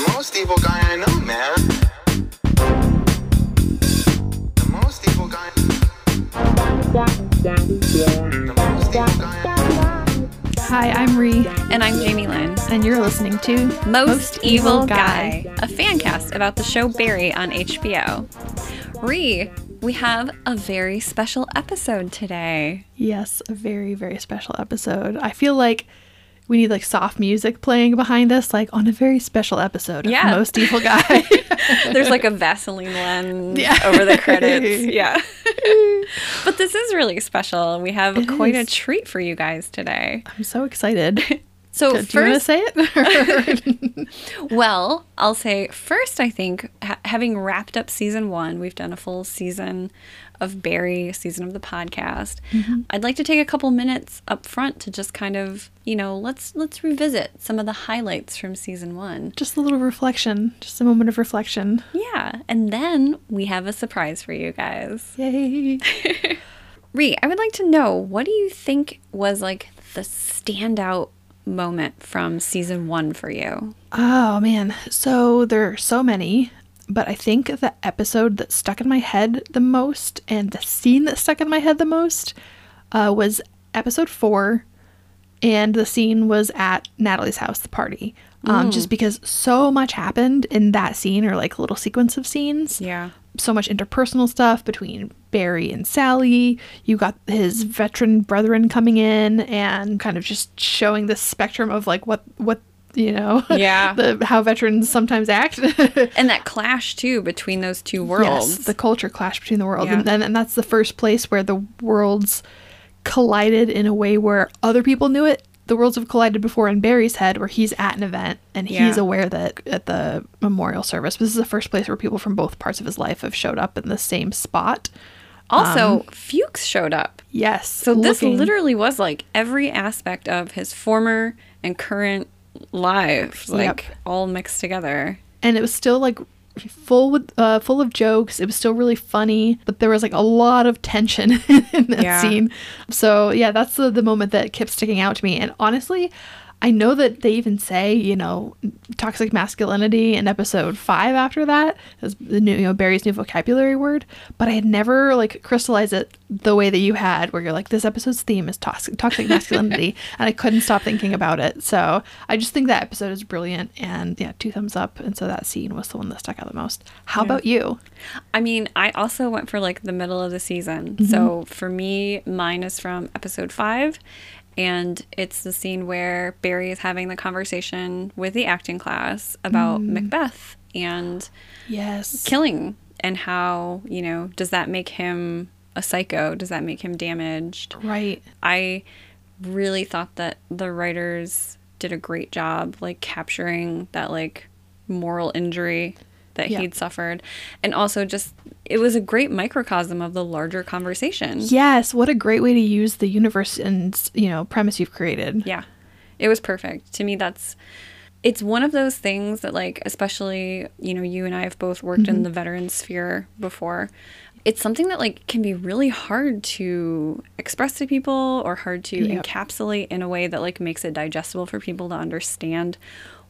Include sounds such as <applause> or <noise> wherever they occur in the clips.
The most evil guy I know, man. The most evil guy. The most evil guy. Hi, I'm Rhi, And I'm Jamie Lynn. and you're listening to Most, Evil, Guy, a fan cast about the show Barry on HBO. Rhi, we have a very special episode today. Yes, a very, very special episode. I feel like we need like soft music playing behind us, like on a very special episode of Yeah. Most Evil Guy. <laughs> There's like a Vaseline lens Yeah. over the credits. <laughs> Yeah. <laughs> but this is really special. We have It quite a treat for you guys today. I'm so excited. So, Do you want to first, say it? well, I'll say first, I think ha- having wrapped up season one, we've done a full season of Barry, season of the podcast. Mm-hmm. I'd like to take a couple minutes up front to just kind of, you know, let's let's revisit some of the highlights from season one. just a little reflection, just a moment of reflection. Yeah, and then we have a surprise for you guys. Yay. <laughs> Rhi, I would like to know what do you think was like the standout moment from season one for you? Oh man, so there are so many, but I think the episode that stuck in my head the most and the scene that stuck in my head the most uh, was episode four, and the scene was at Natalie's house, the party. Um, Just because so much happened in that scene, or like a little sequence of scenes Yeah. so much interpersonal stuff between Barry and Sally. You got his veteran brethren coming in and kind of just showing the spectrum of like what what you know <laughs> Yeah. the how veterans sometimes act. <laughs> And that clash too between those two worlds. Yes, the culture clash between the worlds, Yeah. and, and and that's the first place where the worlds collided in a way where other people knew it. The worlds have collided before in Barry's head, where he's at an event and he's Yeah. aware that at the memorial service, this is the first place where people from both parts of his life have showed up in the same spot. Also, um, Fuchs showed up. Yes. So this looking- literally was like every aspect of his former and current lives, like Yep. all mixed together. and it was still like full with uh, full of jokes. It was still really funny, but there was like a lot of tension <laughs> in that Yeah. scene. So yeah, that's the the moment that kept sticking out to me. And honestly, I know that they even say you know toxic masculinity in episode five after that is the new you know Barry's new vocabulary word, but I had never like crystallized it the way that you had, where you're like this episode's theme is toxic toxic masculinity, <laughs> and I couldn't stop thinking about it. So I just think that episode is brilliant, and yeah, two thumbs up. And so that scene was the one that stuck out the most. How about you? I mean, I also went for like the middle of the season. Mm-hmm. So for me, mine is from episode five. And it's the scene where Barry is having the conversation with the acting class about mm. Macbeth and Yes. killing and how, you know, does that make him a psycho? Does that make him damaged? Right. I really thought that the writers did a great job like capturing that like moral injury that Yeah. he'd suffered and also just it was a great microcosm of the larger conversation. Yes. What a great way to use the universe and you know premise you've created. Yeah. It was perfect. To me that's it's one of those things that like especially, you know, you and I have both worked Mm-hmm. in the veteran sphere before. It's something that like can be really hard to express to people or hard to Yep. encapsulate in a way that like makes it digestible for people to understand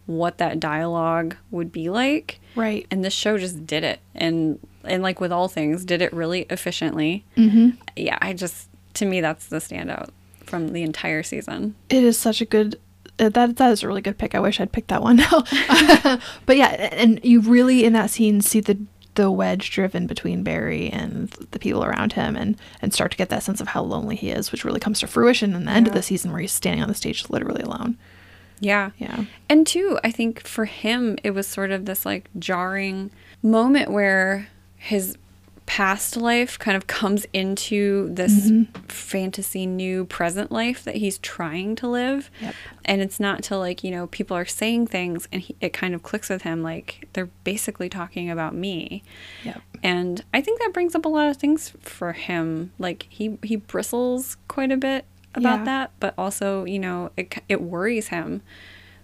what that dialogue would be like. Right. And this show just did it. And and like with all things, did it really efficiently. Mm-hmm. Yeah, I just to me that's the standout from the entire season. It is such a good. Uh, that that is a really good pick. I wish I'd picked that one. <laughs> but yeah, and you really in that scene see the the wedge driven between Barry and the people around him, and and start to get that sense of how lonely he is, which really comes to fruition in the end of the season where he's standing on the stage literally alone. Yeah. Yeah. And two, I think for him, it was sort of this like jarring moment where his past life kind of comes into this mm-hmm. fantasy new present life that he's trying to live. Yep. And it's not till like, you know, people are saying things and he, it kind of clicks with him like they're basically talking about me. Yep. And I think that brings up a lot of things for him. Like he he bristles quite a bit about Yeah. that, but also, you know, it it worries him.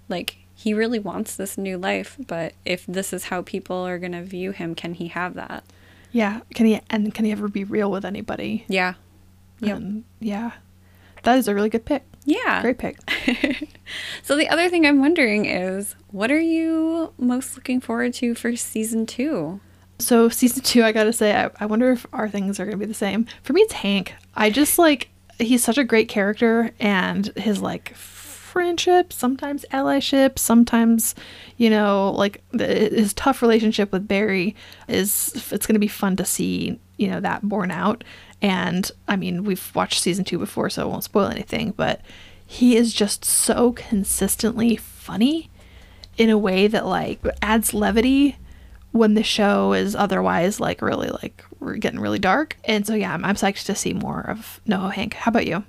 Like he really wants this new life, but if this is how people are going to view him, can he have that? Yeah. Can he and can he ever be real with anybody? Yeah. Yep. And yeah. That is a really good pick. Yeah. Great pick. <laughs> So the other thing I'm wondering is, what are you most looking forward to for season two? So season two, I gotta say, I, I wonder if our things are gonna be the same. For me, it's Hank. I just like he's such a great character, and his like friendship, sometimes allyship, sometimes you know like the, his tough relationship with Barry is. It's gonna be fun to see you know that borne out. And I mean, we've watched season two before, so I won't spoil anything. But he is just so consistently funny in a way that like adds levity when the show is otherwise like really like we're getting really dark. And so yeah, I'm, I'm psyched to see more of NoHo Hank. How about you?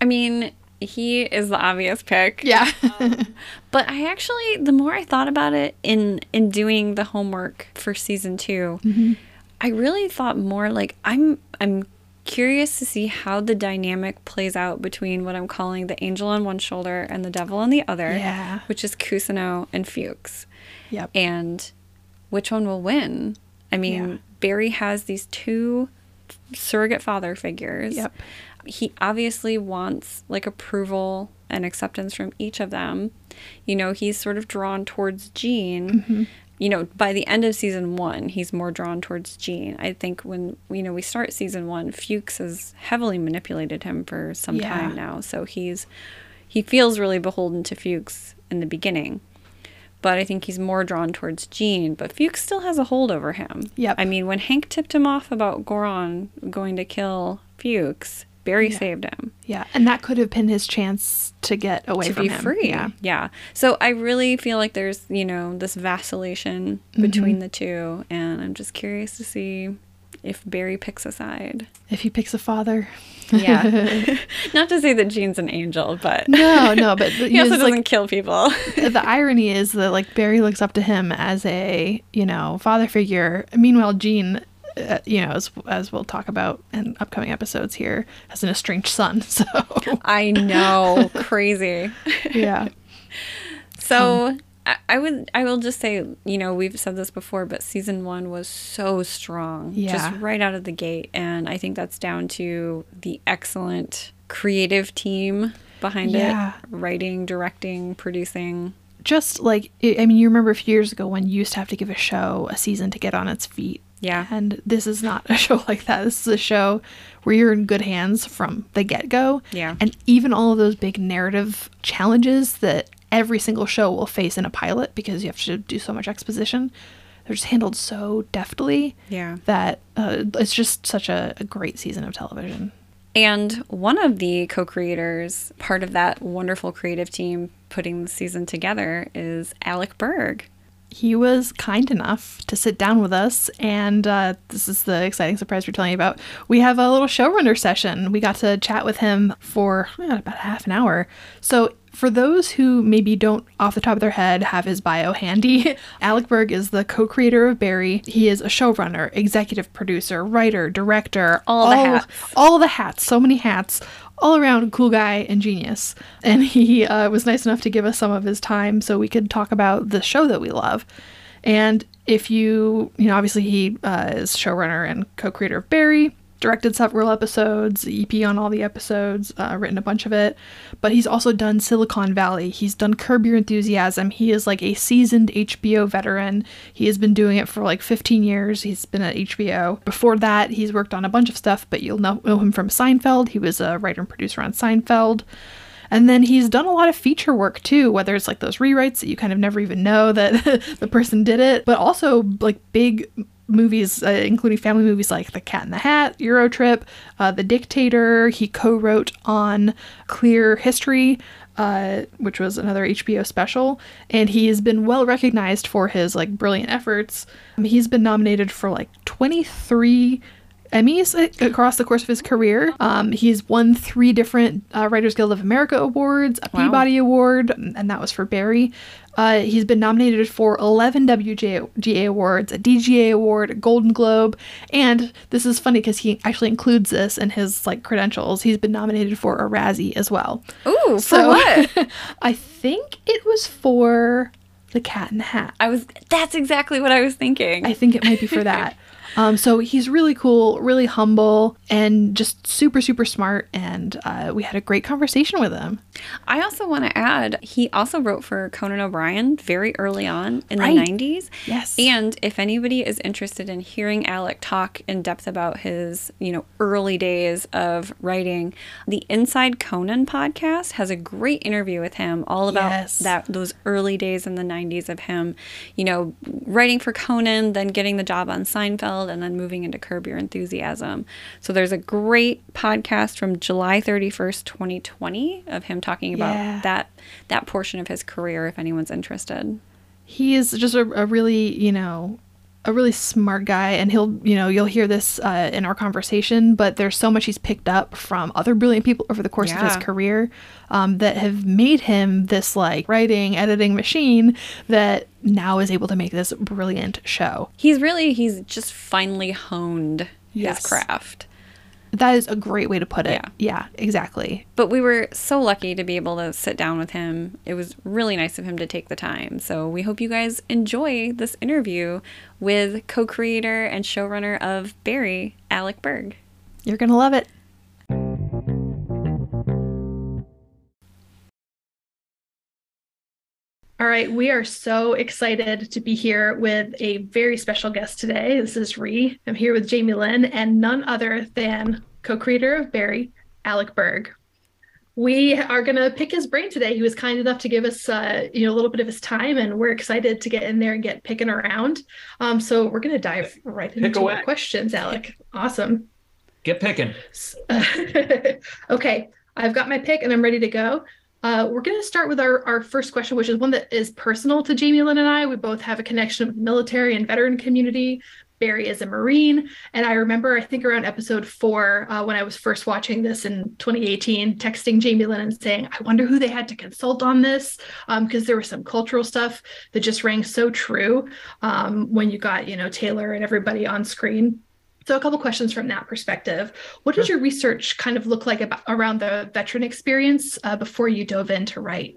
I mean, he is the obvious pick. Yeah. Um, but I actually, the more I thought about it in in doing the homework for season 2 mm-hmm. I really thought more like I'm I'm curious to see how the dynamic plays out between what I'm calling the angel on one shoulder and the devil on the other. Yeah. Which is Cousineau and Fuchs. yep. And which one will win? I mean, Yeah. Barry has these two surrogate father figures. Yep. He obviously wants like approval and acceptance from each of them. You know, he's sort of drawn towards Gene. Mm-hmm. You know, by the end of season one, he's more drawn towards Gene. I think when you know we start season one, Fuchs has heavily manipulated him for some Yeah. time now. So he's he feels really beholden to Fuchs in the beginning but I think he's more drawn towards Gene. But Fuchs still has a hold over him. Yep. I mean, when Hank tipped him off about Goran going to kill Fuchs, Barry saved him Yeah. And that could have been his chance to get away to from be him. free. Yeah. yeah. So I really feel like there's, you know, this vacillation Mm-hmm. between the two. And I'm just curious to see if Barry picks a side. If he picks a father. Yeah. <laughs> <laughs> Not to say that Gene's an angel, but No, no, but <laughs> he also doesn't like kill people. the irony is that like Barry looks up to him as a you know father figure. Meanwhile, Gene, uh, you know, as as we'll talk about in upcoming episodes here, has an estranged son. So I know. Crazy. yeah, So I, I would I will just say, you know, we've said this before, but season one was so strong. Yeah. Just right out of the gate. And I think that's down to the excellent creative team behind Yeah. it. Writing, directing, producing. just like I I mean, you remember a few years ago when you used to have to give a show a season to get on its feet. Yeah. And this is not <laughs> a show like that. This is a show where you're in good hands from the get go. Yeah. And even all of those big narrative challenges that every single show will face in a pilot because you have to do so much exposition, they're just handled so deftly Yeah. that uh, it's just such a, a great season of television. And one of the co creators, part of that wonderful creative team putting the season together, is Alec Berg. he was kind enough to sit down with us and uh, this is the exciting surprise we're telling you about we have a little showrunner session we got to chat with him for about half an hour so for those who maybe don't off the top of their head have his bio handy <laughs> alec berg is the co-creator of barry he is a showrunner executive producer writer director All the hats. all the hats so many hats all around cool guy and genius. And <laughs> he uh, was nice enough to give us some of his time so we could talk about the show that we love. And if you, you know, obviously he uh, is showrunner and co creator of Barry, directed several episodes, EP on all the episodes, uh, written a bunch of it. But he's also done Silicon Valley. He's done Curb Your Enthusiasm. He is like a seasoned HBO veteran. He has been doing it for like 15 years. He's been at HBO. Before that, he's worked on a bunch of stuff, but you'll know, know him from Seinfeld. He was a writer and producer on Seinfeld. And then he's done a lot of feature work too, whether it's like those rewrites that you kind of never even know that <laughs> the person did it, but also like big movies, uh, including family movies like The Cat in the Hat, Euro Trip, uh, The Dictator. He co wrote on Clear History. Uh, which was another HBO special, and he has been well recognized for his like brilliant efforts. Um, he's been nominated for like 23 Emmys across the course of his career. Um, he's won three different uh, Writers Guild of America awards, a Wow. Peabody Award, and that was for Barry. Uh, he's been nominated for 11 WGA awards, a DGA award, a Golden Globe, and this is funny because he actually includes this in his like credentials. He's been nominated for a Razzie as well. Ooh, for what? <laughs> I think it was for The Cat in the Hat. I was. That's exactly what I was thinking. I think it might be for that. <laughs> Um, so he's really cool, really humble, and just super, super smart. And uh, we had a great conversation with him. I also want to add, he also wrote for Conan O'Brien very early on in Right. the 90s. Yes. And if anybody is interested in hearing Alec talk in depth about his, you know, early days of writing, the Inside Conan podcast has a great interview with him all about Yes. that those early days in the 90s of him, you know, writing for Conan, then getting the job on Seinfeld and then moving into Curb Your Enthusiasm. So there's a great podcast from July 31st, 2020 of him talking about Yeah. that that portion of his career if anyone's interested. he is just a, a really you know a really smart guy and he'll you know you'll hear this uh, in our conversation but there's so much he's picked up from other brilliant people over the course of his career um, that have made him this like writing editing machine that now is able to make this brilliant show He's really he's just finally honed Yes. his craft. That is a great way to put it Yeah. yeah exactly But we were so lucky to be able to sit down with him. It was really nice of him to take the time. So we hope you guys enjoy this interview with co-creator and showrunner of Barry, Alec Berg. you're gonna love it All right, we are so excited to be here with a very special guest today. This is Rhi. I'm here with Jamie Lynn and none other than co-creator of Barry, Alec Berg. We are going to pick his brain today. He was kind enough to give us, uh, you know, a little bit of his time, and we're excited to get in there and get picking around. Um, so we're going to dive right into away. our questions, Alec. Awesome. Get picking. <laughs> okay, I've got my pick and I'm ready to go. Uh, we're going to start with our, our first question, which is one that is personal to Jamie Lynn and I. We both have a connection with the military and veteran community. Barry is a Marine. And I remember, I think around episode four, uh, when I was first watching this in 2018, texting Jamie Lynn and saying, I wonder who they had to consult on this. Because there was some cultural stuff that just rang so true um, when you got, you know, Taylor and everybody on screen. So, a couple questions from that perspective. What did your research kind of look like about around the veteran experience uh, before you dove in to write?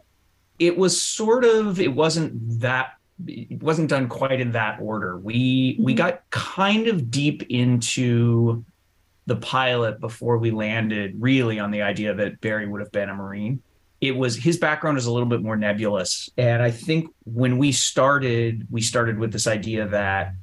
It was sort of. It wasn't that. It wasn't done quite in that order. We we Mhm. got kind of deep into the pilot before we landed really on the idea that Barry would have been a Marine. It was his background is a little bit more nebulous. And I think when we started, we started with this idea that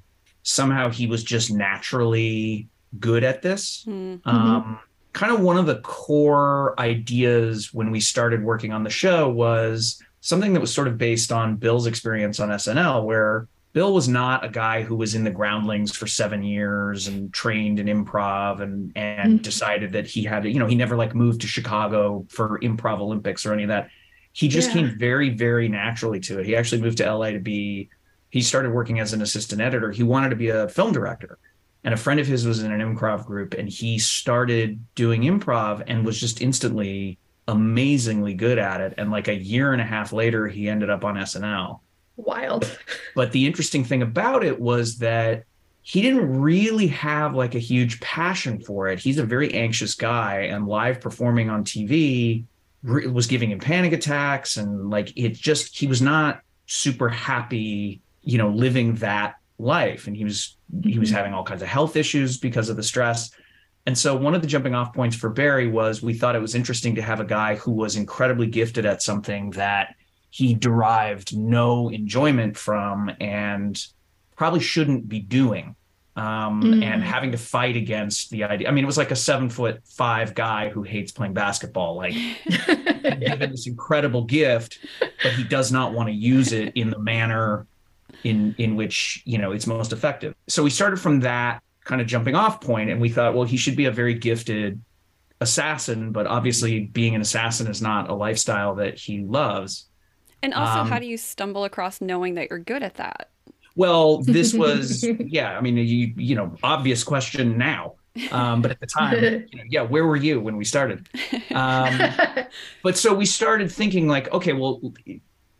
somehow he was just naturally good at this. Hmm. Um, kind of one of the core ideas when we started working on the show was something that was sort of based on Bill's experience on SNL, where Bill was not a guy who was in the groundlings for seven years and trained in improv and and Mhm. decided that he had you know, he never like moved to Chicago for improv Olympics or any of that. He just Yeah. came very, very naturally to it. He actually moved to LA to be, he started working as an assistant editor. He wanted to be a film director and a friend of his was in an improv group and he started doing improv and was just instantly amazingly good at it and like a year and a half later he ended up on SNL Wild. but the interesting thing about it was that he didn't really have like a huge passion for it he's a very anxious guy and live performing on TV re- was giving him panic attacks and like it just he was not super happy you know living that life and he was he was Mhm. having all kinds of health issues because of the stress and so one of the jumping off points for Barry was we thought it was interesting to have a guy who was incredibly gifted at something that he derived no enjoyment from and probably shouldn't be doing. Um, Mm. And having to fight against the idea. I mean, it was like a seven foot five guy who hates playing basketball. Like <laughs> given this incredible gift, but he does not want to use it in the manner in in which you know it's most effective. So we started from that kind of jumping off point, and we thought, well, he should be a very gifted assassin, but obviously being an assassin is not a lifestyle that he loves. And also, Um, how do you stumble across knowing that you're good at that? Well, <laughs> this was yeah, I mean, you you know, obvious question now. Um, but at the time, <laughs> you know, yeah, where were you when we started? <laughs> Um, but so we started thinking like okay well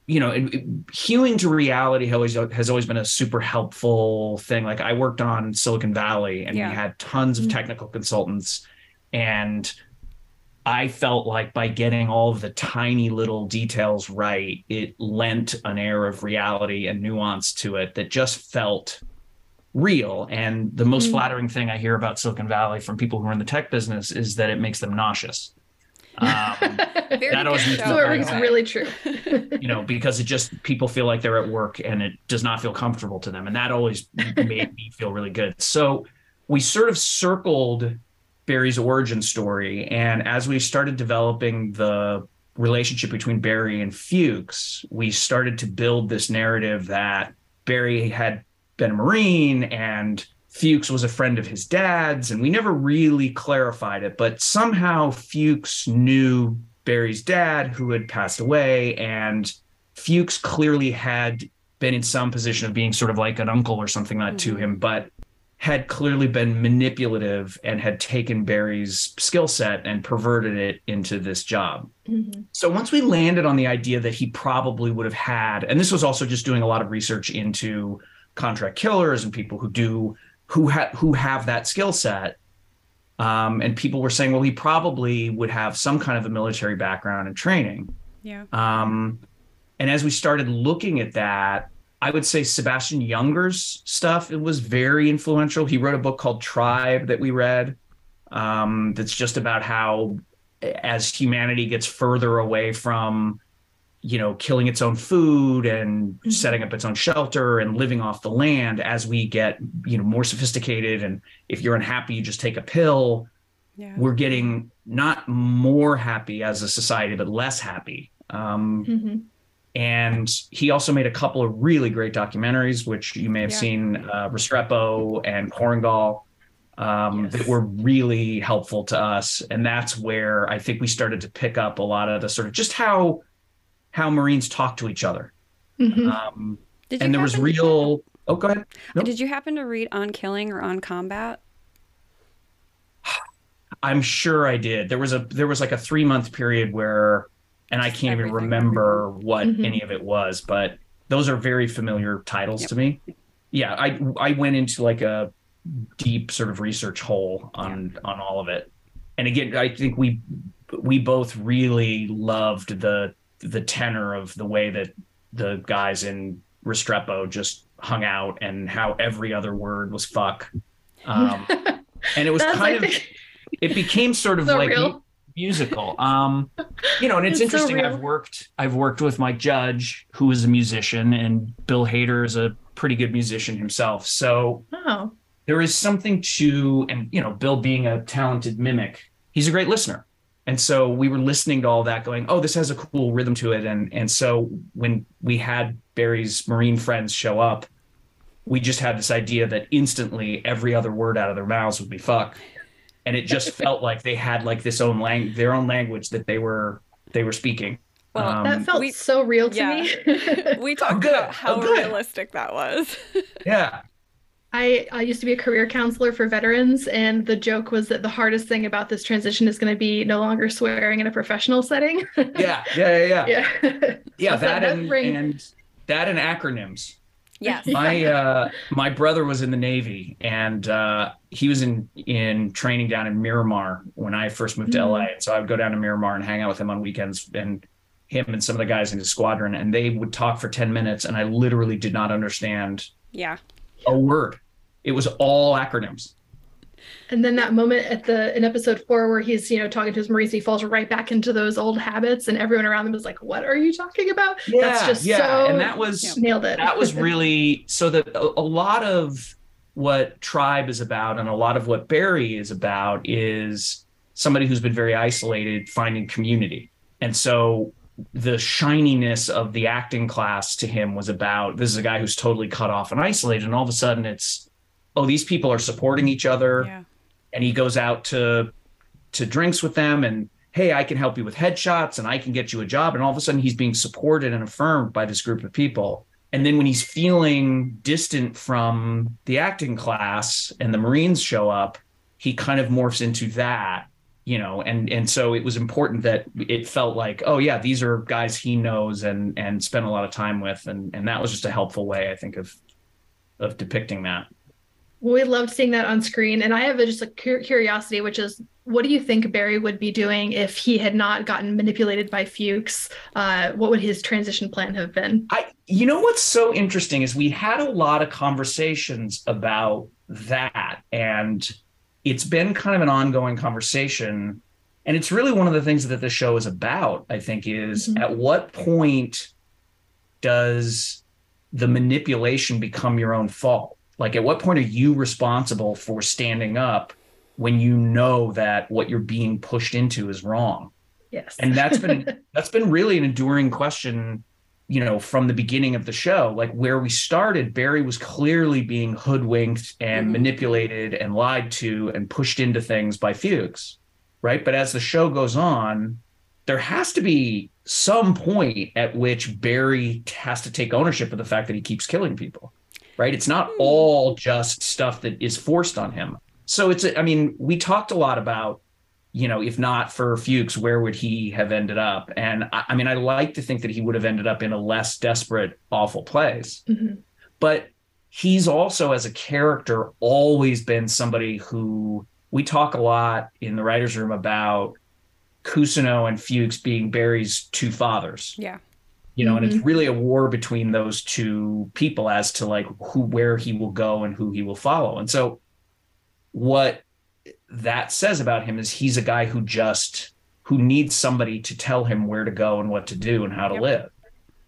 you know it- it- hewing to reality has always, has always been a super helpful thing like i worked on silicon valley and Yeah. we had tons of Mhm. technical consultants and i felt like by getting all of the tiny little details right it lent an air of reality and nuance to it that just felt real. And the most Mm. flattering thing I hear about Silicon Valley from people who are in the tech business is that it makes them nauseous. Um, <laughs> Very That always good makes me show, so it rings really true. you know, because it just people feel like they're at work and it does not feel comfortable to them. And that always <laughs> made me feel really good. So we sort of circled Barry's origin story. And as we started developing the relationship between Barry and Fuchs, we started to build this narrative that Barry had been a Marine and Fuchs was a friend of his dad's, and we never really clarified it, but somehow Fuchs knew Barry's dad, who had passed away, and Fuchs clearly had been in some position of being sort of like an uncle or something like that to him, but had clearly been manipulative and had taken Barry's skill set and perverted it into this job. Mhm. So once we landed on the idea that he probably would have had, and this was also just doing a lot of research into contract killers and people who do who have who have that skill set. Um, and people were saying, well, he probably would have some kind of a military background and training. Yeah. Um, and as we started looking at that, I would say Sebastian Junger's stuff it was very influential. He wrote a book called Tribe that we read. Um, that's just about how, as humanity gets further away from, you know, killing its own food and Mhm. setting up its own shelter and living off the land, as we get, you know, more sophisticated, and if you're unhappy, you just take a pill Yeah. we're getting not more happy as a society, but less happy. Um, Mhm. and he also made a couple of really great documentaries, which you may have Yeah. seen, uh, Restrepo and Korengal, um, Yes. that were really helpful to us. And that's where I think we started to pick up a lot of the sort of just how how Marines talk to each other. Mhm. Um, Did you and there was happen- real. Oh, go ahead. no. Did you happen to read On Killing or On Combat? <sighs> I'm sure I did. There was a there was like a three month period where, and I can't even remember what Mhm. any of it was, but those are very familiar titles Yep. to me. Yeah, I I went into like a deep sort of research hole on on all of it, and again, I think we we both really loved the the tenor of the way that the guys in Restrepo just hung out and how every other word was fuck. Um, <laughs> and it was That's, kind I of think, it became sort of <laughs> so like real. musical um you know and it's, It's interesting real. i've worked i've worked with mike judge who is a musician and bill hader is a pretty good musician himself so Oh. there is something to and you know bill being a talented mimic he's a great listener and so we were listening to all that going oh this has a cool rhythm to it and and so when we had barry's marine friends show up we just had this idea that instantly every other word out of their mouths would be fuck and it just <laughs> felt like they had like this own lang- their own language that they were they were speaking Well, Um, That felt we- so real to yeah. me. We <laughs> talked good. about how Oh, realistic that was. <laughs> yeah I, I used to be a career counselor for veterans, and the joke was that the hardest thing about this transition is going to be no longer swearing in a professional setting. <laughs> yeah yeah yeah yeah yeah. yeah So that that and, ring- and that and acronyms yes. my uh my brother was in the navy and uh he was in in training down in miramar when i first moved to Mhm. la and so i would go down to miramar and hang out with him on weekends and him and some of the guys in his squadron and they would talk for 10 minutes and i literally did not understand Yeah. A word. It was all acronyms. And then that moment at the in episode four where he's you know talking to his Marines, he falls right back into those old habits, and everyone around him is like, "What are you talking about?" That's just yeah. so and that was nailed it. that was <laughs> really so that a, a lot of what tribe is about and a lot of what barry is about is somebody who's been very isolated finding community. And so the shininess of the acting class to him was about this is a guy who's totally cut off and isolated and all of a sudden it's oh these people are supporting each other. Yeah. and he goes out to to drinks with them and hey i can help you with headshots and i can get you a job. And all of a sudden he's being supported and affirmed by this group of people. And then when he's feeling distant from the acting class and the marines show up he kind of morphs into that you know and and so it was important that it felt like oh yeah these are guys he knows and and spent a lot of time with and and that was just a helpful way i think of of depicting that we loved seeing that on screen, and I have a, just a curiosity, which is, what do you think Barry would be doing if he had not gotten manipulated by Fuchs? Uh, what would his transition plan have been? I you know what's so interesting is we had a lot of conversations about that and it's been kind of an ongoing conversation and it's really one of the things that the show is about i think is Mhm. at what point does the manipulation become your own fault like at what point are you responsible for standing up when you know that what you're being pushed into is wrong Yes. and that's been <laughs> that's been really an enduring question you know from the beginning of the show like where we started barry was clearly being hoodwinked and Mhm. manipulated and lied to and pushed into things by fuchs right but as the show goes on there has to be some point at which barry has to take ownership of the fact that he keeps killing people right it's not Hmm. all just stuff that is forced on him so it's a- i mean we talked a lot about you know, if not for Fuchs, where would he have ended up? And I, I mean, I like to think that he would have ended up in a less desperate, awful place. Mhm. But he's also, as a character, always been somebody who we talk a lot in the writers' room about Cousineau and Fuchs being Barry's two fathers. Yeah. You know, and it's really a war between those two people as to like who, where he will go and who he will follow. And so, what that says about him is he's a guy who just who needs somebody to tell him where to go and what to do and how to Yep. live.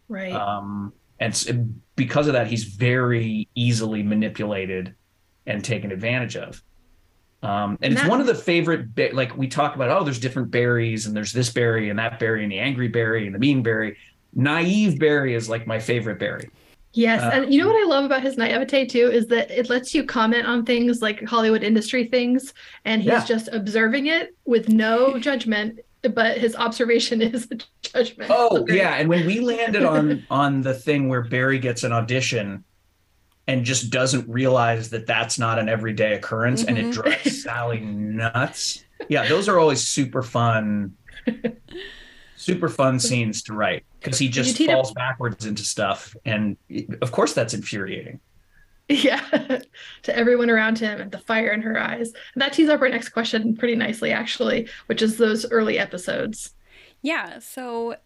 Right. Um, and because of that, he's very easily manipulated and taken advantage of. Um, and it's That- one of the favorite, ba- like we talk about, oh, there's different Barrys and there's this Barry and that Barry and the angry Barry and the mean Barry. Naive Barry is like my favorite Barry. Yes, Uh, and you know what I love about his naivete too is that it lets you comment on things like Hollywood industry things, and he's Yeah. just observing it with no judgment, but his observation <laughs> is the judgment. Oh Okay. yeah, and when we landed on <laughs> on the thing where Barry gets an audition and just doesn't realize that that's not an everyday occurrence and it Mhm. drives Sally nuts. Yeah, those are always super fun <laughs> super fun scenes to write because he just teed up- falls backwards into stuff and of course that's infuriating. Yeah, <laughs> to everyone around him and the fire in her eyes. And that tees up our next question pretty nicely, actually, which is those early episodes. Yeah, so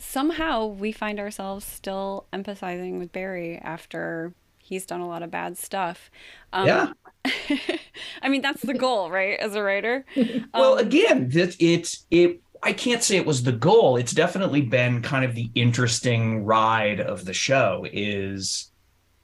somehow we find ourselves still empathizing with Barry after he's done a lot of bad stuff. Um, Yeah. <laughs> I mean, that's the goal, right? As a writer. Well, Um, again, that it's it. I can't say it was the goal. It's definitely been kind of the interesting ride of the show. Is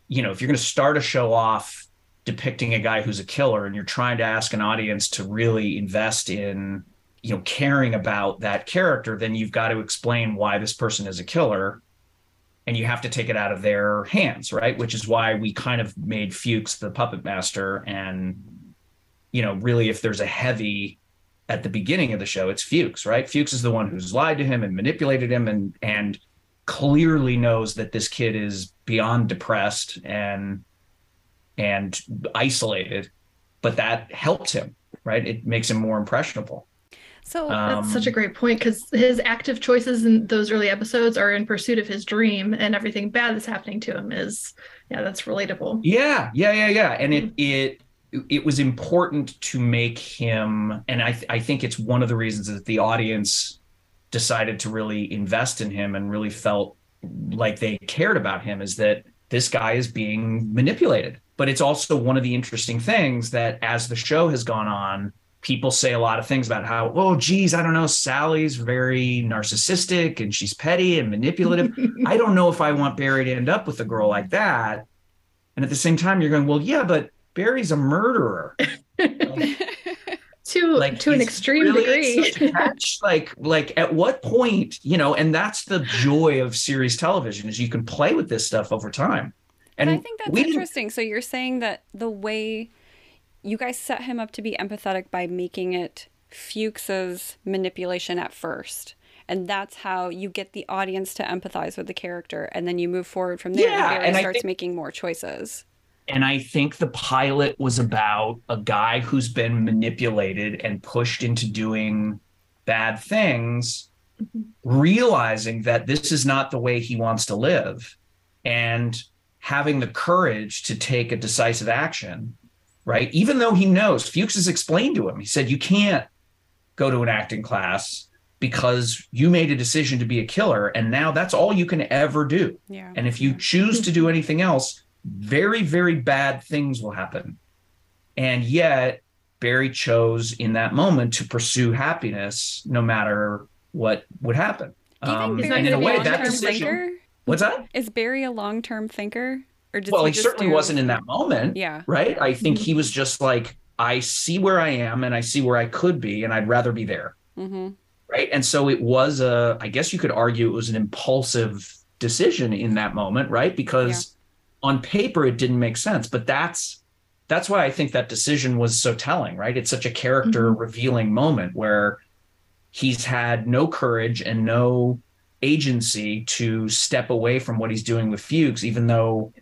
you know, if you're going to start a show off depicting a guy who's a killer, and you're trying to ask an audience to really invest in you know caring about that character, then you've got to explain why this person is a killer. And you have to take it out of their hands, right? Which is why we kind of made Fuchs the puppet master and you know, really, if there's a heavy at the beginning of the show, it's Fuchs, right? Fuchs is the one who's lied to him and manipulated him and and clearly knows that this kid is beyond depressed and and isolated, but that helps him, right? It makes him more impressionable. so That's such a Um, great point because his active choices in those early episodes are in pursuit of his dream, and everything bad that's happening to him is, yeah, that's relatable. Yeah, yeah, yeah, yeah. And it it it was important to make him, and I th- I think it's one of the reasons that the audience decided to really invest in him and really felt like they cared about him is that this guy is being manipulated. But it's also one of the interesting things that as the show has gone on, people say a lot of things about how, oh, geez, I don't know, Sally's very narcissistic and she's petty and manipulative. <laughs> I don't know if I want Barry to end up with a girl like that. And at the same time, you're going, well, yeah, but Barry's a murderer. <laughs> to Like to an extreme really degree. <laughs> catch. like, like at what point, you know, and that's the joy of series television is you can play with this stuff over time. But And I think that's interesting. So you're saying that the way you guys set him up to be empathetic by making it Fuchs's manipulation at first. And that's how you get the audience to empathize with the character. And then you move forward from there. Yeah, and Barry and I starts think- making more choices. And I think the pilot was about a guy who's been manipulated and pushed into doing bad things, mm-hmm. realizing that this is not the way he wants to live and having the courage to take a decisive action, right? Even though he knows, Fuchs has explained to him, he said, you can't go to an acting class because you made a decision to be a killer and now that's all you can ever do. Yeah. And if you choose to do anything else, very, very bad things will happen. And yet, Barry chose in that moment to pursue happiness no matter what would happen. Do you think Um, and in a way, that long-term decision. thinker? What's that? Is Barry a long term thinker? Or does well, he, he, just certainly do- wasn't in that moment. Yeah. Right. I think he was just like, I see where I am and I see where I could be, and I'd rather be there. Mm-hmm. right and so it was a i guess you could argue it was an impulsive decision in that moment right because on paper it didn't make sense but that's that's why i think that decision was so telling right? It's such a character revealing moment where he's had no courage and no agency to step away from what he's doing with fuchs even though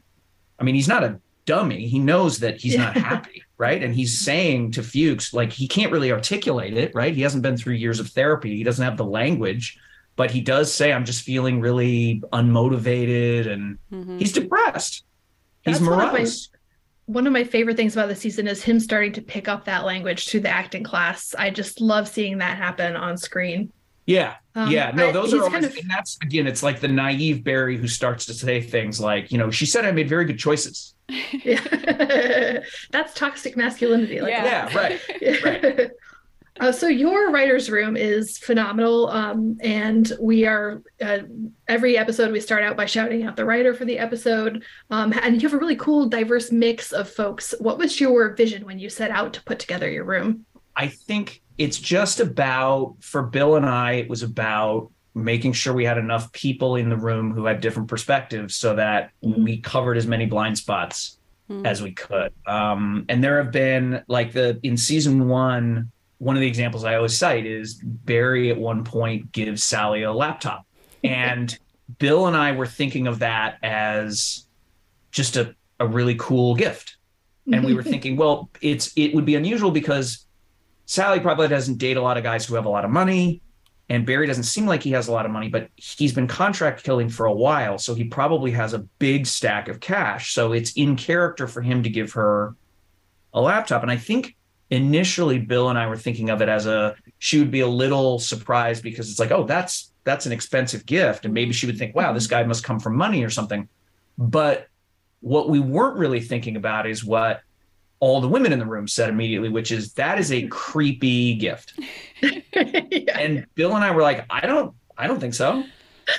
i mean he's not a dummy. He knows that he's not <laughs> happy right? And he's saying to fuchs like he can't really articulate it right? He hasn't been through years of therapy. He doesn't have the language but he does say i'm just feeling really unmotivated and Mm-hmm. he's depressed he's That's one of my- morose One of my favorite things about the season is him starting to pick up that language through the acting class. I just love seeing that happen on screen. yeah Um, yeah no those he's are kind of- and that's again it's like the naive barry who starts to say things like you know she said i made very good choices Yeah. <laughs> That's toxic masculinity. Like Yeah. yeah right right. <laughs> Uh, so your writers' room is phenomenal, um, and we are uh, every episode we start out by shouting out the writer for the episode, um, and you have a really cool, diverse mix of folks. What was your vision when you set out to put together your room? I think it's just about for Bill and I, it was about making sure we had enough people in the room who had different perspectives so that Mhm. we covered as many blind spots Mhm. as we could. Um, and there have been like the in season one, one of the examples I always cite is Barry at one point gives Sally a laptop. <laughs> And Bill and I were thinking of that as just a, a really cool gift and we were <laughs> thinking, well, it's it would be unusual because Sally probably doesn't date a lot of guys who have a lot of money, and Barry doesn't seem like he has a lot of money, but he's been contract killing for a while, so he probably has a big stack of cash. So it's in character for him to give her a laptop, and I think initially Bill and I were thinking of it as a she would be a little surprised because it's like, oh, that's that's an expensive gift, and maybe she would think, wow, this guy must come from money or something. But what we weren't really thinking about is what all the women in the room said immediately, which is that is a creepy gift. yeah. <laughs> And Bill and I were like, I don't, I don't think so.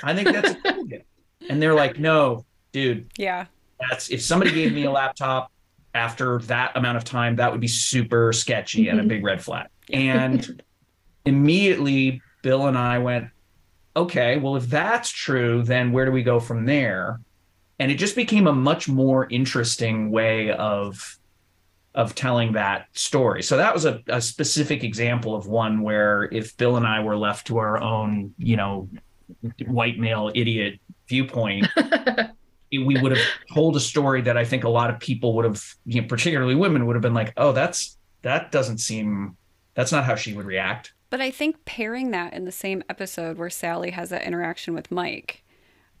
I think that's a cool gift. And they're like, no, dude, Yeah. that's if somebody gave me a laptop after that amount of time, that would be super sketchy and a Mhm. big red flag. And <laughs> immediately Bill and I went, okay, well, if that's true, then where do we go from there? And it just became a much more interesting way of of telling that story. So that was a, a specific example of one where if Bill and I were left to our own, you know, white male idiot viewpoint, <laughs> we would have told a story that I think a lot of people would have, you know, particularly women, would have been like, "Oh, that's that doesn't seem, that's not how she would react." But I think pairing that in the same episode where Sally has that interaction with Mike,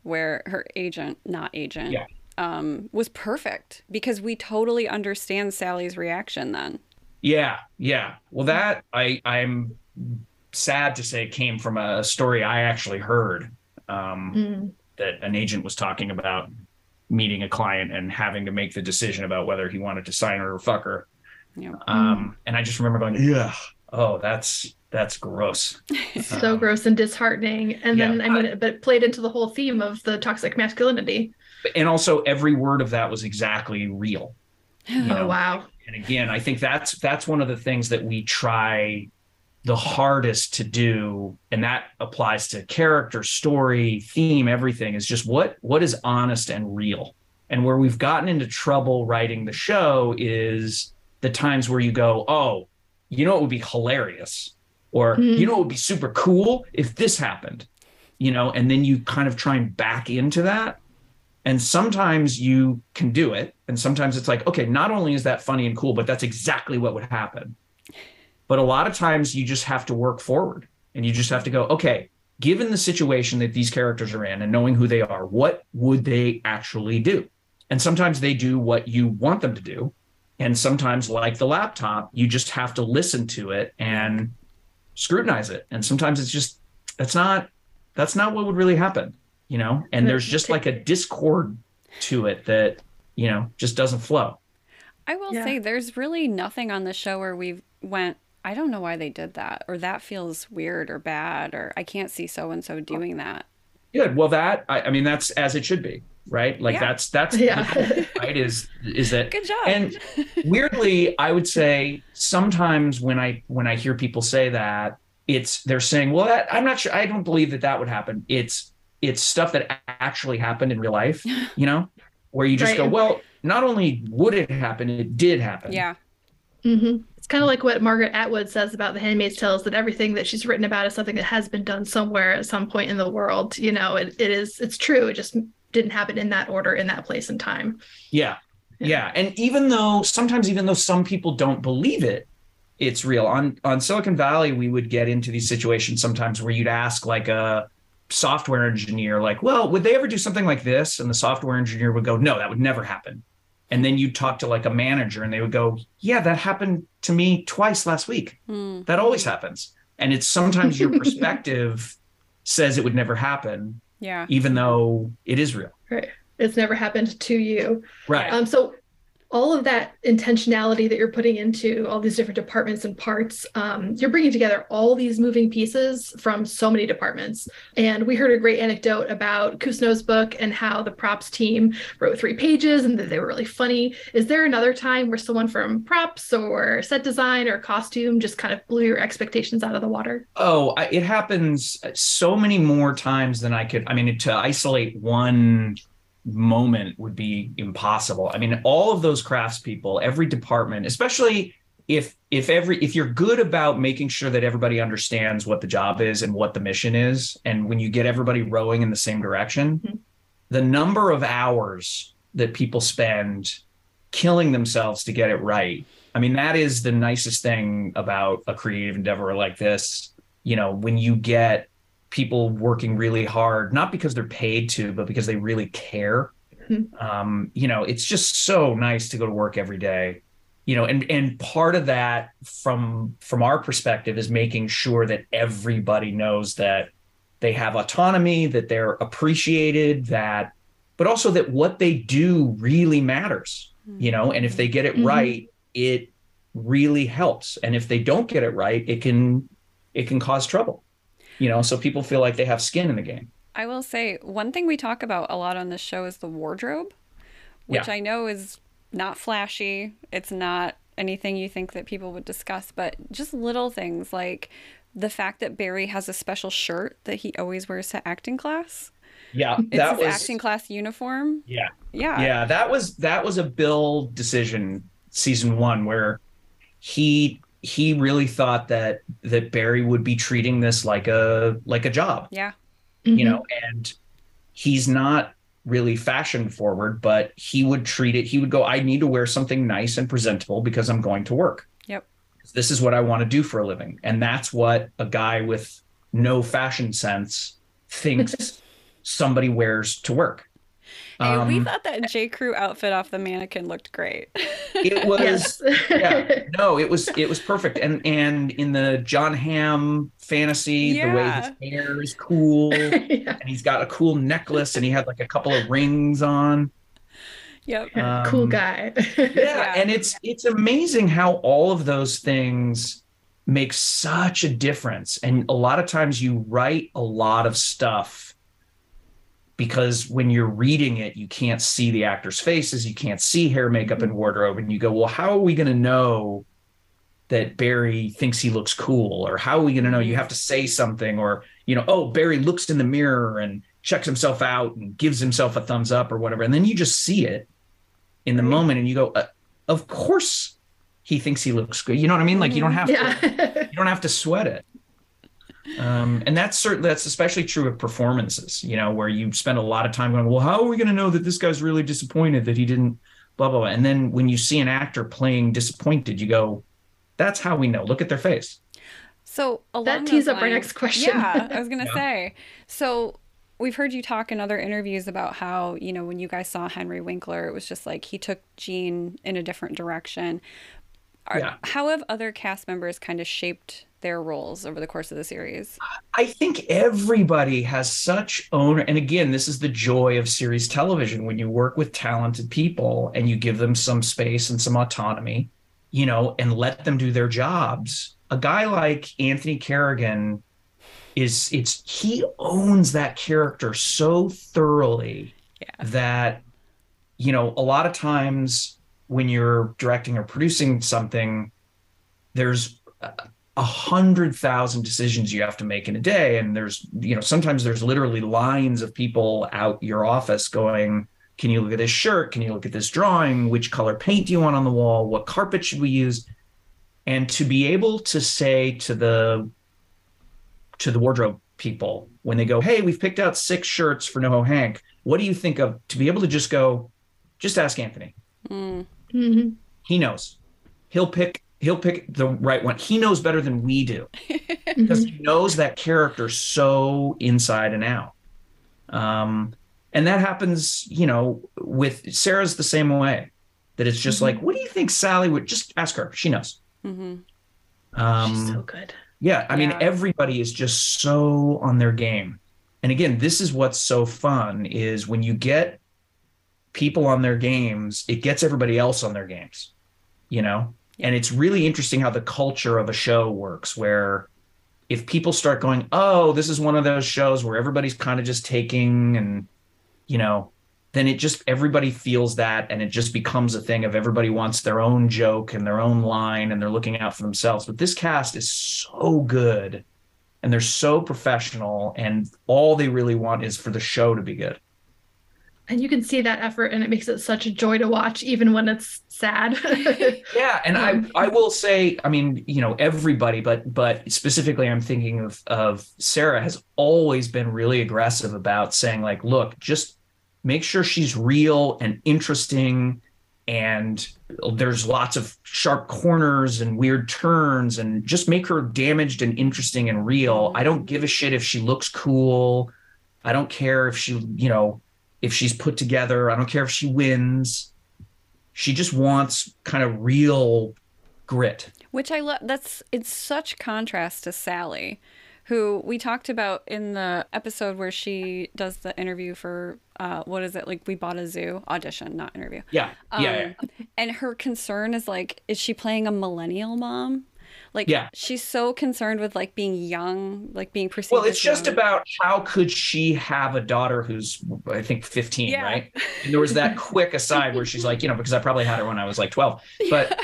where her agent, not agent, Yeah. um, was perfect because we totally understand Sally's reaction then. Yeah, yeah. Well, that I I'm sad to say came from a story I actually heard um, Mm. that an agent was talking about meeting a client and having to make the decision about whether he wanted to sign her or fuck her. Yeah. Um, and I just remember going, "Yeah, oh, that's that's gross." <laughs> so Um, gross and disheartening. And yeah, then, I mean, but it played into the whole theme of the toxic masculinity. and also every word of that was exactly real. <sighs> You Oh, wow. and again i think that's that's one of the things that we try the hardest to do and that applies to character story theme everything is just what what is honest and real and where we've gotten into trouble writing the show is the times where you go oh you know it would be hilarious or Hmm. you know it would be super cool if this happened you know and then you kind of try and back into that and sometimes you can do it. And sometimes it's like, okay, not only is that funny and cool, but that's exactly what would happen. But a lot of times you just have to work forward and you just have to go, okay, given the situation that these characters are in and knowing who they are, what would they actually do? And sometimes they do what you want them to do. And sometimes, like the laptop, you just have to listen to it and scrutinize it. And sometimes it's just that's not that's not what would really happen, you know. And there's just like a discord to it that you know just doesn't flow. I will Yeah. say there's really nothing on the show where we went, I don't know why they did that, or that feels weird or bad, or I can't see so and so doing that. Good. Well, that I, I mean, that's as it should be, right? Like Yeah. that's that's Yeah. right. Is is that Good job. And weirdly, I would say sometimes when I when I hear people say that, it's they're saying, "Well, that, I'm not sure. I don't believe that that would happen." It's it's stuff that actually happened in real life, <laughs> you know, where you just Right. go, "Well, not only would it happen, it did happen." yeah. Hmm It's kind of like what Margaret Atwood says about The Handmaid's Tale is that everything that she's written about is something that has been done somewhere at some point in the world. You know, it, it is, it's true. It just didn't happen in that order, in that place and time. Yeah. Yeah. And even though sometimes even though some people don't believe it, it's real. On on Silicon Valley, we would get into these situations sometimes where you'd ask like a software engineer, like, well, would they ever do something like this? And the software engineer would go, No, that would never happen. And then you'd talk to like a manager and they would go, Yeah, that happened to me twice last week. Hmm. That always happens. And it's sometimes your <laughs> perspective says it would never happen, Yeah. even though it is real. Right. It's never happened to you. Right. Um, so all of that intentionality that you're putting into all these different departments and parts, um, you're bringing together all these moving pieces from so many departments. And we heard a great anecdote about Cousineau's book and how the props team wrote three pages and that they were really funny. Is there another time where someone from props or set design or costume just kind of blew your expectations out of the water? Oh, it happens so many more times than I could. I mean, to isolate one moment would be impossible. I mean, all of those craftspeople, every department, especially if if every if you're good about making sure that everybody understands what the job is and what the mission is, and when you get everybody rowing in the same direction, Mhm. the number of hours that people spend killing themselves to get it right. I mean, that is the nicest thing about a creative endeavor like this. You know, when you get people working really hard, not because they're paid to, but because they really care. Mhm. Um, you know, it's just so nice to go to work every day. You know, and and part of that from from our perspective is making sure that everybody knows that they have autonomy, that they're appreciated, that but also that what they do really matters. You know, and if they get it Mhm. right, it really helps. And if they don't get it right, it can it can cause trouble. You know, so people feel like they have skin in the game. I will say one thing we talk about a lot on this show is the wardrobe, which Yeah. I know is not flashy. It's not anything you think that people would discuss, but just little things like the fact that Barry has a special shirt that he always wears to acting class. Yeah, It's that was acting class uniform. yeah, Yeah. yeah. That was that was a Bill decision season one where he he really thought that that Barry would be treating this like a like a job. Yeah. Mm-hmm. you know and he's not really fashion forward but he would treat it he would go i need to wear something nice and presentable because i'm going to work Yep. this is what i want to do for a living and that's what a guy with no fashion sense thinks <laughs> somebody wears to work Hey, we Um, thought that J. Crew outfit off the mannequin looked great. <laughs> it was yes. yeah <laughs> no it was it was perfect and and in the john hamm fantasy the way his hair is cool <laughs> yeah. and he's got a cool necklace and he had like a couple of rings on yep. Yeah, cool Um, guy. yeah, Yeah. and it's it's amazing how all of those things make such a difference and a lot of times you write a lot of stuff because when you're reading it you can't see the actors faces you can't see hair makeup and mm-hmm. wardrobe and you go well how are we going to know that Barry thinks he looks cool or how are we going to know? You mm-hmm. have to say something or you know oh Barry looks in the mirror and checks himself out and gives himself a thumbs up or whatever and then you just see it in the Right. moment and you go uh, of course he thinks he looks good you know what i mean? Like you don't mm-hmm. have to you don't have to sweat it um, and that's certainly that's especially true of performances you know where you spend a lot of time going well how are we going to know that this guy's really disappointed that he didn't blah blah blah and then when you see an actor playing disappointed you go that's how we know look at their face So along That those tees up our next question. Yeah, I was <laughs> gonna Yeah. say. So we've heard you talk in other interviews about how you know when you guys saw Henry Winkler, it was just like he took Gene in a different direction. Are, Yeah. How have other cast members kind of shaped their roles over the course of the series? I think everybody has such owner, and again, this is the joy of series television when you work with talented people and you give them some space and some autonomy, you know, and let them do their jobs. A guy like Anthony Carrigan is it's he owns that character so thoroughly Yeah. that you know a lot of times when you're directing or producing something there's uh, a- a hundred thousand decisions you have to make in a day. And there's you know sometimes there's literally lines of people out your office going can you look at this shirt? Can you look at this drawing? Which color paint do you want on the wall? What carpet should we use? And to be able to say to the to the wardrobe people when they go hey we've picked out six shirts for noho hank. What do you think of? to be able to just go just ask anthony. Mm, Mhm. he knows. He'll pick he'll pick the right one he knows better than we do <laughs> because he knows that character so inside and out um and that happens you know with sarah's the same way that it's just Mhm. like what do you think sally would just ask her she knows hmm um She's so good. yeah, I mean, everybody is just so on their game. And again, this is what's so fun is when you get people on their games, it gets everybody else on their games, you know? And it's really interesting how the culture of a show works where if people start going, "Oh, this is one of those shows where everybody's kind of just taking and you know, then it just everybody feels that and it just becomes a thing of everybody wants their own joke and their own line and they're looking out for themselves. But this cast is so good and they're so professional and all they really want is for the show to be good. And you can see that effort, and it makes it such a joy to watch, even when it's sad. <laughs> Yeah, and I um, I will say, I mean, you know, everybody, but but specifically, I'm thinking of of Sarah has always been really aggressive about saying like, look, just make sure she's real and interesting, and there's lots of sharp corners and weird turns, and just make her damaged and interesting and real. I don't give a shit if she looks cool. I don't care if she, you know, if she's put together. I don't care if she wins she just wants kind of real grit. Which I love. That's it's such contrast to Sally, who we talked about in the episode where she does the interview for uh, what is it like? We bought a zoo audition, not interview. Yeah, yeah, Um, And her concern is like, is she playing a millennial mom? Like, Yeah. she's so concerned with like being young, like being perceived. Well, it's just young. about how could she have a daughter who's I think 15, Yeah. right? And there was that <laughs> quick aside where she's like, you know, because I probably had her when I was like 12, but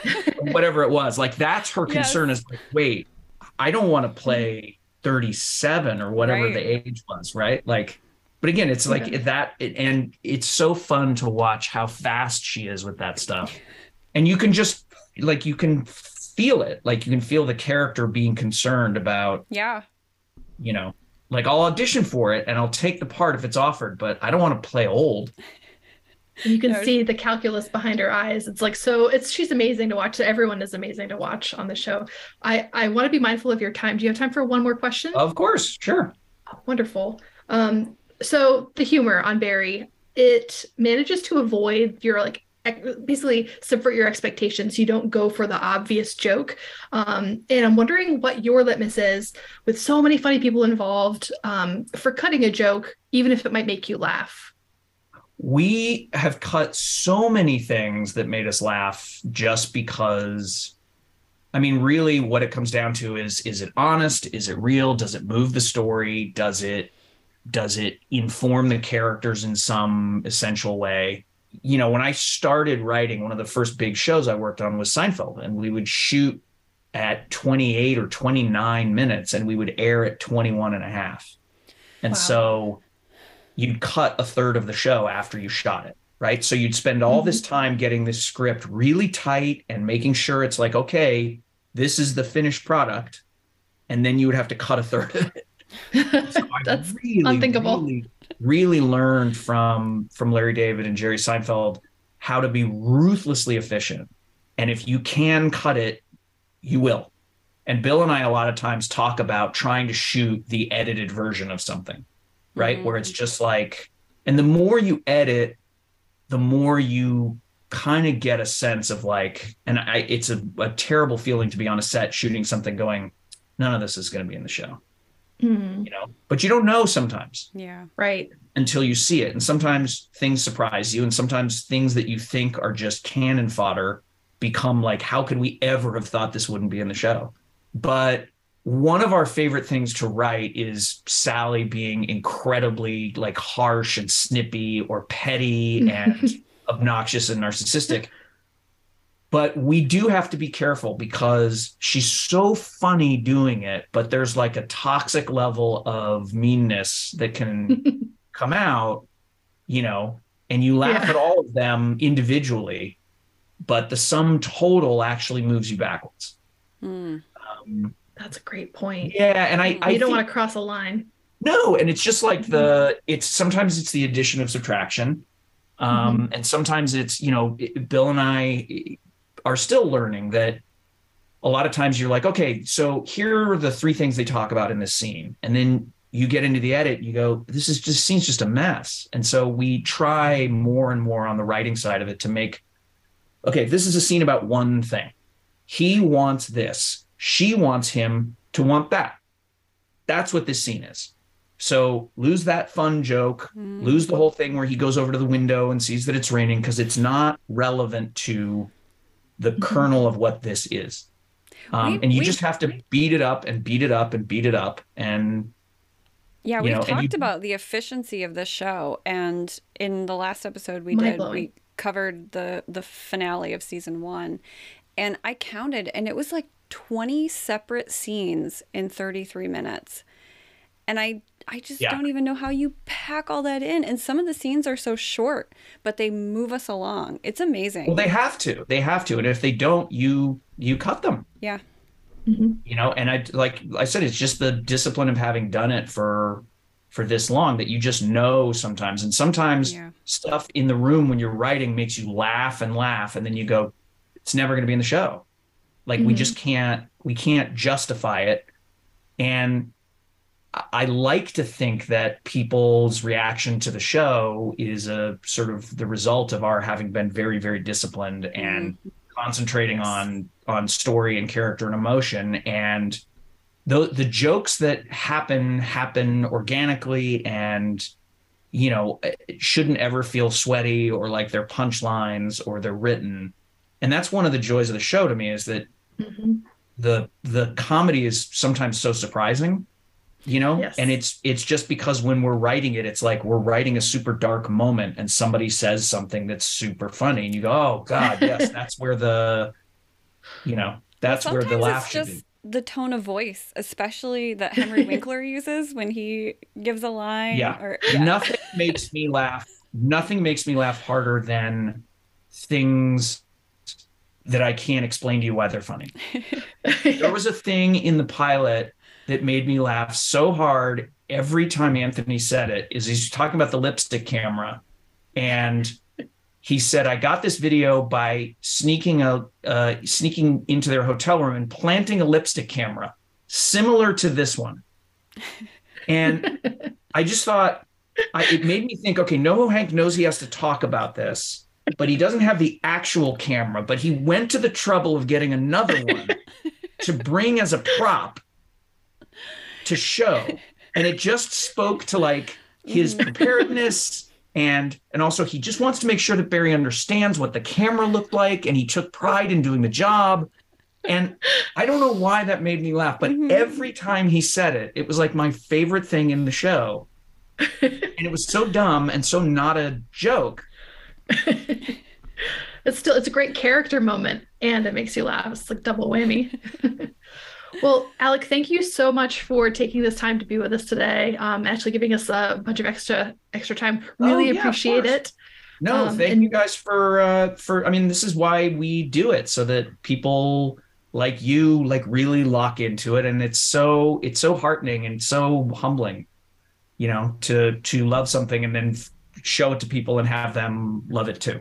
whatever it was, like that's her Yes. concern is like, wait, I don't want to mm-hmm. play 37 or whatever Right. the age was, right? Like but again, it's like Okay. that and it's so fun to watch how fast she is with that stuff. And you can just like you can feel it. Like you can feel the character being concerned about yeah, you know, like I'll audition for it and I'll take the part if it's offered, but I don't want to play old. you can <laughs> No. see the calculus behind her eyes. It's like so. It's she's amazing to watch. Everyone is amazing to watch on the show. I I want to be mindful of your time. Do you have time for one more question? Of course, sure. Wonderful. Um, so the humor on Barry, it manages to avoid your like ec- basically subvert your expectations. You don't go for the obvious joke. Um, and I'm wondering what your litmus is with so many funny people involved um, for cutting a joke, even if it might make you laugh. We have cut so many things that made us laugh just because I mean, really what it comes down to is is it honest? Is it real? Does it move the story? Does it does it inform the characters in some essential way? You know, when I started writing, one of the first big shows I worked on was Seinfeld, and we would shoot at 28 or 29 minutes and we would air at 21 and a half. And Wow. so you'd cut a third of the show after you shot it, right? So you'd spend all this mm-hmm. time getting this script really tight and making sure it's like, okay, this is the finished product. And then you would have to cut a third of it. <laughs> So That's really, unthinkable. Really, really learned from from Larry David and Jerry Seinfeld how to be ruthlessly efficient. And if you can cut it, you will. And Bill and I a lot of times talk about trying to shoot the edited version of something, right? Mhm. Where it's just like, and the more you edit, the more you kind of get a sense of like, and I, it's a, a terrible feeling to be on a set shooting something going, none of this is going to be in the show. Mhm. You know, but you don't know sometimes Yeah. Right. until you see it. And sometimes things surprise you, and sometimes things that you think are just cannon fodder become like, how could we ever have thought this wouldn't be in the show? But one of our favorite things to write is Sally being incredibly like harsh and snippy or petty <laughs> and obnoxious and narcissistic. But we do have to be careful because she's so funny doing it, but there's like a toxic level of meanness that can <laughs> come out, you know, and you laugh Yeah. at all of them individually, but the sum total actually moves you backwards. Mm. Um, That's a great point. yeah, and I, you I don't think- want to cross a line. no, and it's just like the it's sometimes it's the addition of subtraction. Um, and sometimes it's, you know, Bill and I are still learning that a lot of times you're like, okay, so here are the three things they talk about in this scene. And then you get into the edit, you go, this is just scene's just a mess. And so we try more and more on the writing side of it to make, okay, this is a scene about one thing. He wants this. She wants him to want that. That's what this scene is. So lose that fun joke, Mm. lose the whole thing where he goes over to the window and sees that it's raining because it's not relevant to the kernel of what this is. Um, We- and you we- just have to beat it up and beat it up and beat it up. And Yeah, we've know, talked you- about the efficiency of this show, and in the last episode we did, Mind-blowing. we covered the the finale of season one, and I counted, and it was like twenty separate scenes in thirty three minutes, and I I just Yeah. don't even know how you pack all that in, and some of the scenes are so short, but they move us along. It's amazing. well, they have to, they have to. And if they don't, you you cut them. yeah, you know and i like i said it's just the discipline of having done it for for this long that you just know sometimes and sometimes Yeah. stuff in the room when you're writing makes you laugh and laugh and then you go it's never going to be in the show like we Mhm. just can't we can't justify it and I- like to think that people's reaction to the show is a sort of the result of our having been very, very disciplined and concentrating Yes. on on story and character and emotion and the the jokes that happen happen organically and you know shouldn't ever feel sweaty or like they're punchlines or they're written and that's one of the joys of the show to me is that Mhm. the the comedy is sometimes so surprising you know Yes. and it's it's just because when we're writing it it's like we're writing a super dark moment and somebody says something that's super funny and you go oh god yes <laughs> that's where the you know that's where the Sometimes laugh it's should just be the tone of voice, especially that Henry <laughs> Winkler uses when he gives a line. Yeah. Or, yeah. <laughs> nothing makes me laugh nothing makes me laugh harder than things that i can't explain to you why they're funny there was a thing in the pilot that made me laugh so hard every time Anthony said it is he's talking about the lipstick camera. And he said I got this video by sneaking a uh, sneaking into their hotel room and planting a lipstick camera similar to this one. And <laughs> I just thought I, it made me think okay NoHo Hank knows he has to talk about this but he doesn't have the actual camera but he went to the trouble of getting another one <laughs> to bring as a prop to show. And it just spoke to like his preparedness and and also he just wants to make sure that barry understands what the camera looked like and he took pride in doing the job. And i don't know why that made me laugh but Mhm. every time he said it it was like my favorite thing in the show. And it was so dumb and so not a joke. <laughs> It's still it's a great character moment and it makes you laugh. It's like double whammy <laughs> well alec thank you so much for taking this time to be with us today um actually giving us a bunch of extra extra time. Really Oh, yeah, appreciate it. No, Um, thank and- you guys for uh for I mean this is why we do it so that people like you like really lock into it and it's so it's so heartening and so humbling you know to to love something and then show it to people and have them love it too.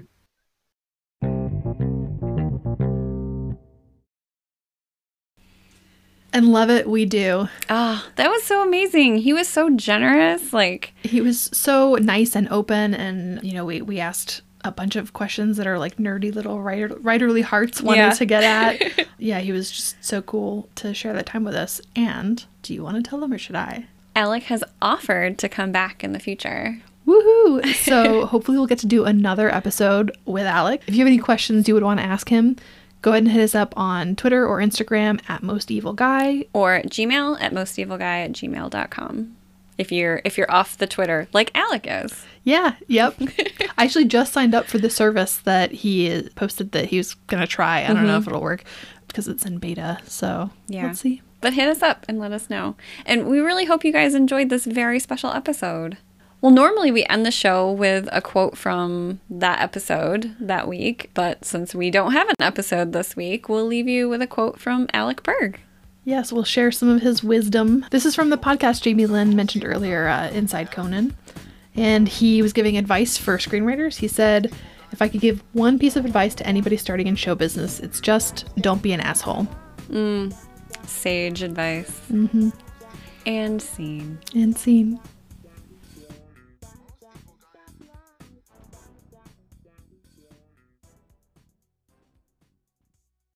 And love it, we do. Ah, that was so amazing. He was so generous. Like, He was so nice and open, and you know, we we asked a bunch of questions that are like nerdy little writer, writerly hearts wanted Yeah. to get at. <laughs> yeah, he was just so cool to share that time with us. And do you want to tell them or should I? Alec has offered to come back in the future. Woohoo! So <laughs> hopefully we'll get to do another episode with Alec. If you have any questions you would want to ask him, go ahead and hit us up on Twitter or Instagram at Most Evil Guy. Or Gmail at mostevilguy at gmail.com. If you're if you're off the Twitter, like Alec is. Yeah, yep. <laughs> I actually just signed up for the service that he posted that he was gonna try. I don't know if mm-hmm. it'll work because it's in beta. So Yeah. let's see. But hit us up and let us know. And we really hope you guys enjoyed this very special episode. Well, normally we end the show with a quote from that episode that week, but since we don't have an episode this week, we'll leave you with a quote from Alec Berg. Yes, we'll share some of his wisdom. This is from the podcast Jamie Lynn mentioned earlier, uh, Inside Conan. And he was giving advice for screenwriters. He said, If I could give one piece of advice to anybody starting in show business, it's just don't be an asshole. Sage advice. Mm-hmm. And scene. And scene.